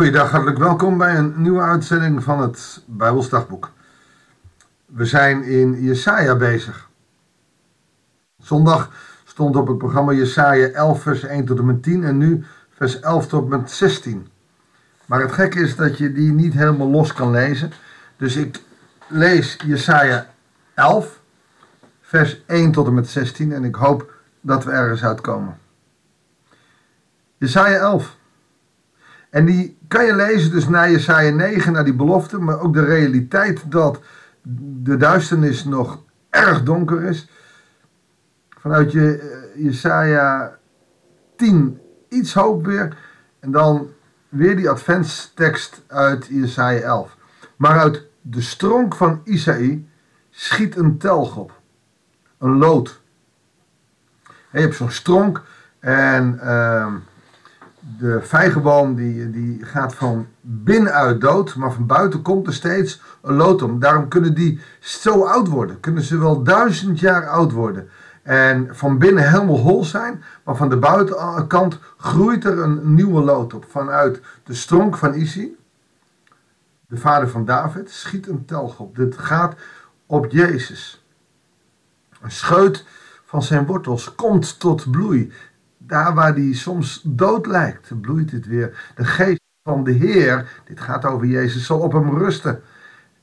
Goeiedag, hartelijk welkom bij een nieuwe uitzending van het Bijbelsdagboek. We zijn in Jesaja bezig. Zondag stond op het programma Jesaja 11 vers 1 tot en met 10 en nu vers 11 tot en met 16. Maar het gekke is dat je die niet helemaal los kan lezen. Dus ik lees Jesaja 11 vers 1 tot en met 16 en ik hoop dat we ergens uitkomen. Jesaja 11 en die kan je lezen dus naar Jesaja 9, naar die belofte, maar ook de realiteit dat de duisternis nog erg donker is. Vanuit je, eh, Jesaja 10 iets hoop weer. En dan weer die adventstekst uit Jesaja 11. Maar uit de stronk van Isaïe schiet een telg op. Een lood. je hebt zo'n stronk en... Uh, de vijgenboom die, die gaat van binnenuit dood, maar van buiten komt er steeds een lood om. Daarom kunnen die zo oud worden. Kunnen ze wel duizend jaar oud worden. En van binnen helemaal hol zijn, maar van de buitenkant groeit er een nieuwe lood op. Vanuit de stronk van Isi, de vader van David, schiet een telg op. Dit gaat op Jezus. Een scheut van zijn wortels komt tot bloei daar waar die soms dood lijkt, bloeit het weer. De geest van de Heer, dit gaat over Jezus, zal op hem rusten.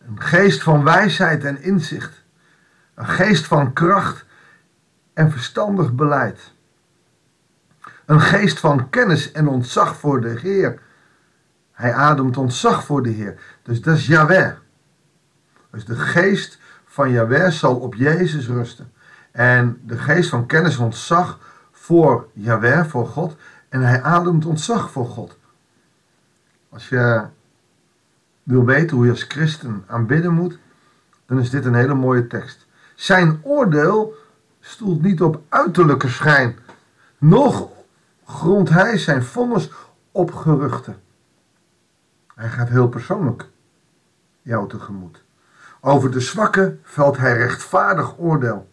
Een geest van wijsheid en inzicht. Een geest van kracht en verstandig beleid. Een geest van kennis en ontzag voor de Heer. Hij ademt ontzag voor de Heer. Dus dat is Yahweh. Dus de geest van Yahweh zal op Jezus rusten. En de geest van kennis en ontzag voor Jaweh, voor God. En hij ademt ontzag voor God. Als je wil weten hoe je als christen aanbidden moet, dan is dit een hele mooie tekst. Zijn oordeel stoelt niet op uiterlijke schijn, nog grondt hij zijn vonnis op geruchten. Hij gaat heel persoonlijk jou tegemoet. Over de zwakken velt hij rechtvaardig oordeel.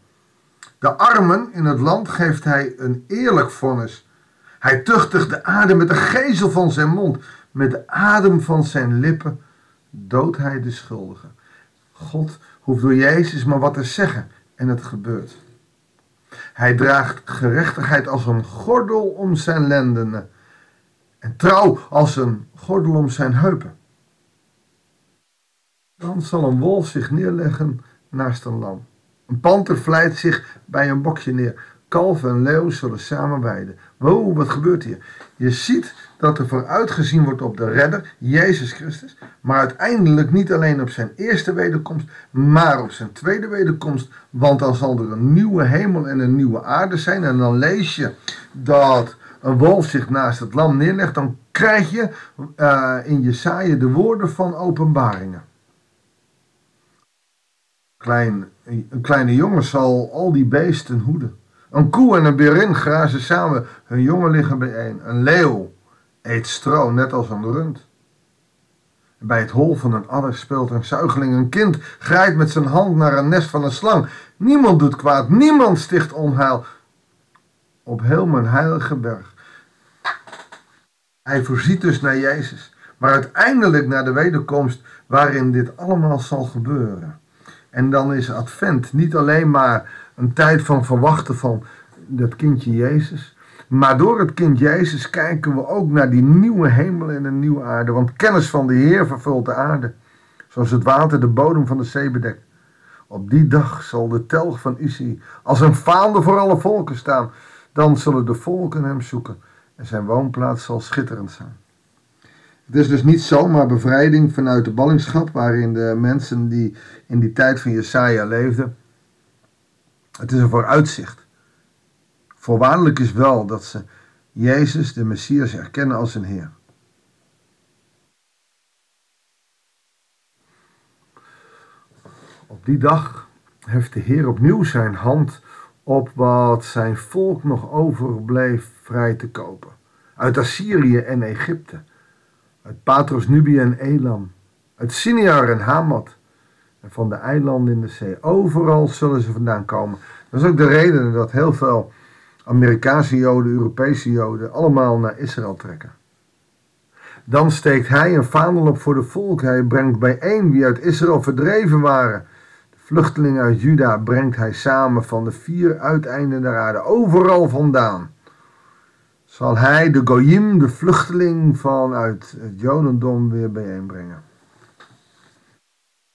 De armen in het land geeft hij een eerlijk vonnis. Hij tuchtigt de aarde met de gezel van zijn mond. Met de adem van zijn lippen doodt hij de schuldigen. God hoeft door Jezus maar wat te zeggen en het gebeurt. Hij draagt gerechtigheid als een gordel om zijn lendenen en trouw als een gordel om zijn heupen. Dan zal een wolf zich neerleggen naast een lam. Een panter vlijt zich bij een bokje neer. Kalf en leeuw zullen samen weiden. Wow, wat gebeurt hier? Je ziet dat er vooruitgezien wordt op de redder, Jezus Christus. Maar uiteindelijk niet alleen op zijn eerste wederkomst, maar op zijn tweede wederkomst. Want dan zal er een nieuwe hemel en een nieuwe aarde zijn. En dan lees je dat een wolf zich naast het lam neerlegt. Dan krijg je uh, in Jesaja de woorden van openbaringen. Klein, een kleine jongen zal al die beesten hoeden. Een koe en een berin grazen samen, hun jongen liggen bijeen. Een leeuw eet stro, net als een rund. Bij het hol van een adder speelt een zuigeling. Een kind grijpt met zijn hand naar een nest van een slang. Niemand doet kwaad, niemand sticht onheil. Op heel mijn heilige berg. Hij voorziet dus naar Jezus, maar uiteindelijk naar de wederkomst waarin dit allemaal zal gebeuren. En dan is Advent niet alleen maar een tijd van verwachten van dat kindje Jezus. Maar door het kind Jezus kijken we ook naar die nieuwe hemel en een nieuwe aarde. Want kennis van de Heer vervult de aarde. Zoals het water de bodem van de zee bedekt. Op die dag zal de telg van Isi als een vaande voor alle volken staan. Dan zullen de volken hem zoeken. En zijn woonplaats zal schitterend zijn. Het is dus niet zomaar bevrijding vanuit de ballingschap, waarin de mensen die in die tijd van Jesaja leefden. Het is een vooruitzicht. Voorwaardelijk is wel dat ze Jezus, de Messias, erkennen als een Heer. Op die dag heeft de Heer opnieuw zijn hand op wat zijn volk nog overbleef vrij te kopen. Uit Assyrië en Egypte uit Patros Nubië en Elam, uit Siniar en Hamat en van de eilanden in de zee. Overal zullen ze vandaan komen. Dat is ook de reden dat heel veel Amerikaanse Joden, Europese Joden allemaal naar Israël trekken. Dan steekt hij een vaandel op voor de volk. Hij brengt bijeen wie uit Israël verdreven waren. De vluchtelingen uit Juda brengt hij samen van de vier uiteinden der aarde, overal vandaan. Zal hij de Goyim, de vluchteling vanuit het Jodendom, weer bijeenbrengen.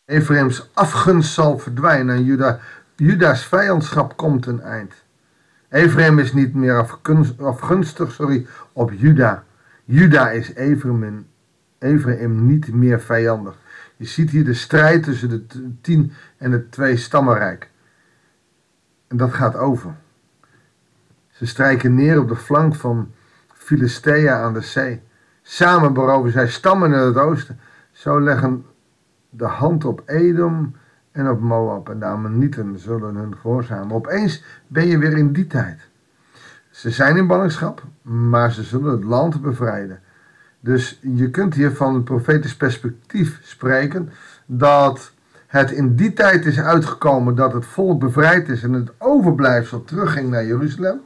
Ephraims afgunst zal verdwijnen en Juda, Juda's vijandschap komt een eind. Ephraim is niet meer afgunstig sorry, op Juda. Juda is Ephraim, niet meer vijandig. Je ziet hier de strijd tussen de tien en het twee stammenrijk. En dat gaat over. Ze strijken neer op de flank van Filistea aan de zee. Samen beroven zij stammen in het oosten. Zo leggen de hand op Edom en op Moab. En de Ammonieten zullen hun gehoorzamen. Opeens ben je weer in die tijd. Ze zijn in ballingschap, maar ze zullen het land bevrijden. Dus je kunt hier van een profetisch perspectief spreken dat het in die tijd is uitgekomen dat het volk bevrijd is en het overblijfsel terugging naar Jeruzalem.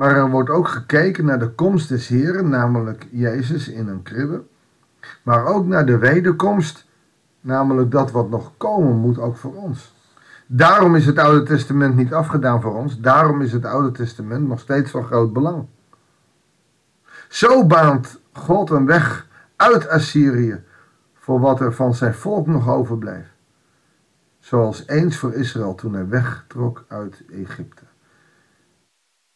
Maar er wordt ook gekeken naar de komst des Heren, namelijk Jezus in een kribbe. Maar ook naar de wederkomst, namelijk dat wat nog komen moet, ook voor ons. Daarom is het Oude Testament niet afgedaan voor ons. Daarom is het Oude Testament nog steeds van groot belang. Zo baant God een weg uit Assyrië voor wat er van zijn volk nog overbleef. Zoals eens voor Israël toen hij wegtrok uit Egypte.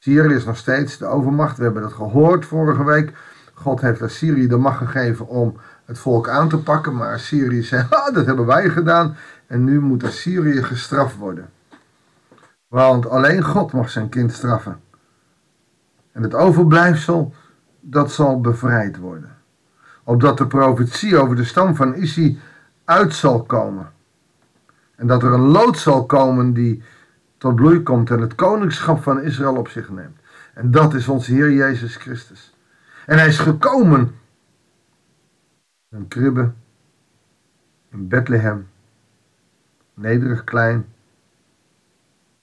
Syrië is nog steeds de overmacht. We hebben dat gehoord vorige week. God heeft Assyrië de macht gegeven om het volk aan te pakken. Maar Assyrië zei, ah, dat hebben wij gedaan. En nu moet Assyrië gestraft worden. Want alleen God mag zijn kind straffen. En het overblijfsel, dat zal bevrijd worden. Opdat de profetie over de stam van Issy uit zal komen. En dat er een lood zal komen die tot bloei komt en het koningschap van Israël op zich neemt. En dat is onze Heer Jezus Christus. En hij is gekomen een kribbe in Bethlehem, nederig klein.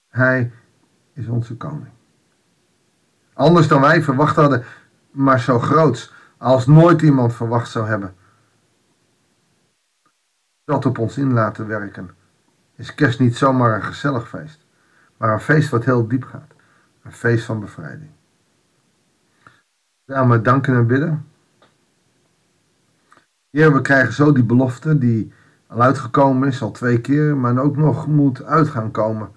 Hij is onze koning. Anders dan wij verwacht hadden, maar zo groots als nooit iemand verwacht zou hebben. Dat op ons in laten werken, is kerst niet zomaar een gezellig feest maar een feest wat heel diep gaat. Een feest van bevrijding. Samen danken en bidden. Heer, we krijgen zo die belofte die al uitgekomen is, al twee keer, maar ook nog moet uit gaan komen.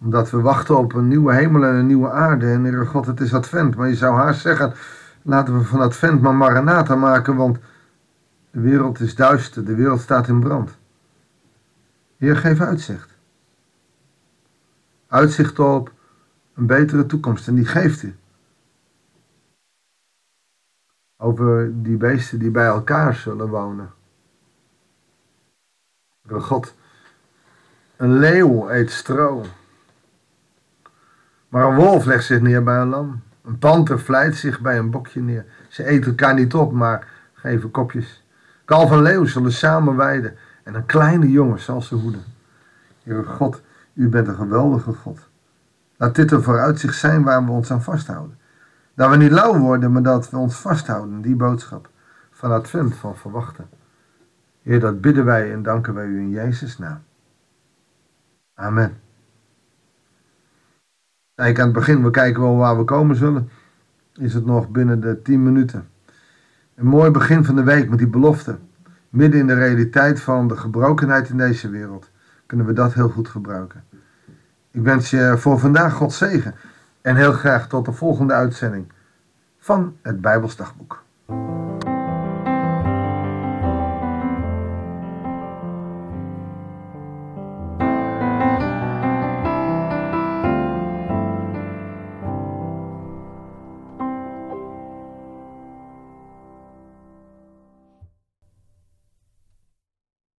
Omdat we wachten op een nieuwe hemel en een nieuwe aarde. En Heer God, het is advent. Maar je zou haast zeggen, laten we van advent maar maranata maken, want de wereld is duister, de wereld staat in brand. Heer, geef uitzicht uitzicht op een betere toekomst. En die geeft u. Over die beesten die bij elkaar zullen wonen. God, een leeuw eet stro. Maar een wolf legt zich neer bij een lam. Een panter vlijt zich bij een bokje neer. Ze eten elkaar niet op, maar geven kopjes. Kalf en leeuw zullen samen weiden. En een kleine jongen zal ze hoeden. Heer God, u bent een geweldige God. Laat dit een vooruitzicht zijn waar we ons aan vasthouden. Dat we niet lauw worden, maar dat we ons vasthouden, die boodschap van advent, van verwachten. Heer, dat bidden wij en danken wij u in Jezus' naam. Amen. Kijk, aan het begin, we kijken wel waar we komen zullen. Is het nog binnen de 10 minuten. Een mooi begin van de week met die belofte. Midden in de realiteit van de gebrokenheid in deze wereld kunnen we dat heel goed gebruiken. Ik wens je voor vandaag God zegen en heel graag tot de volgende uitzending van het Bijbelsdagboek.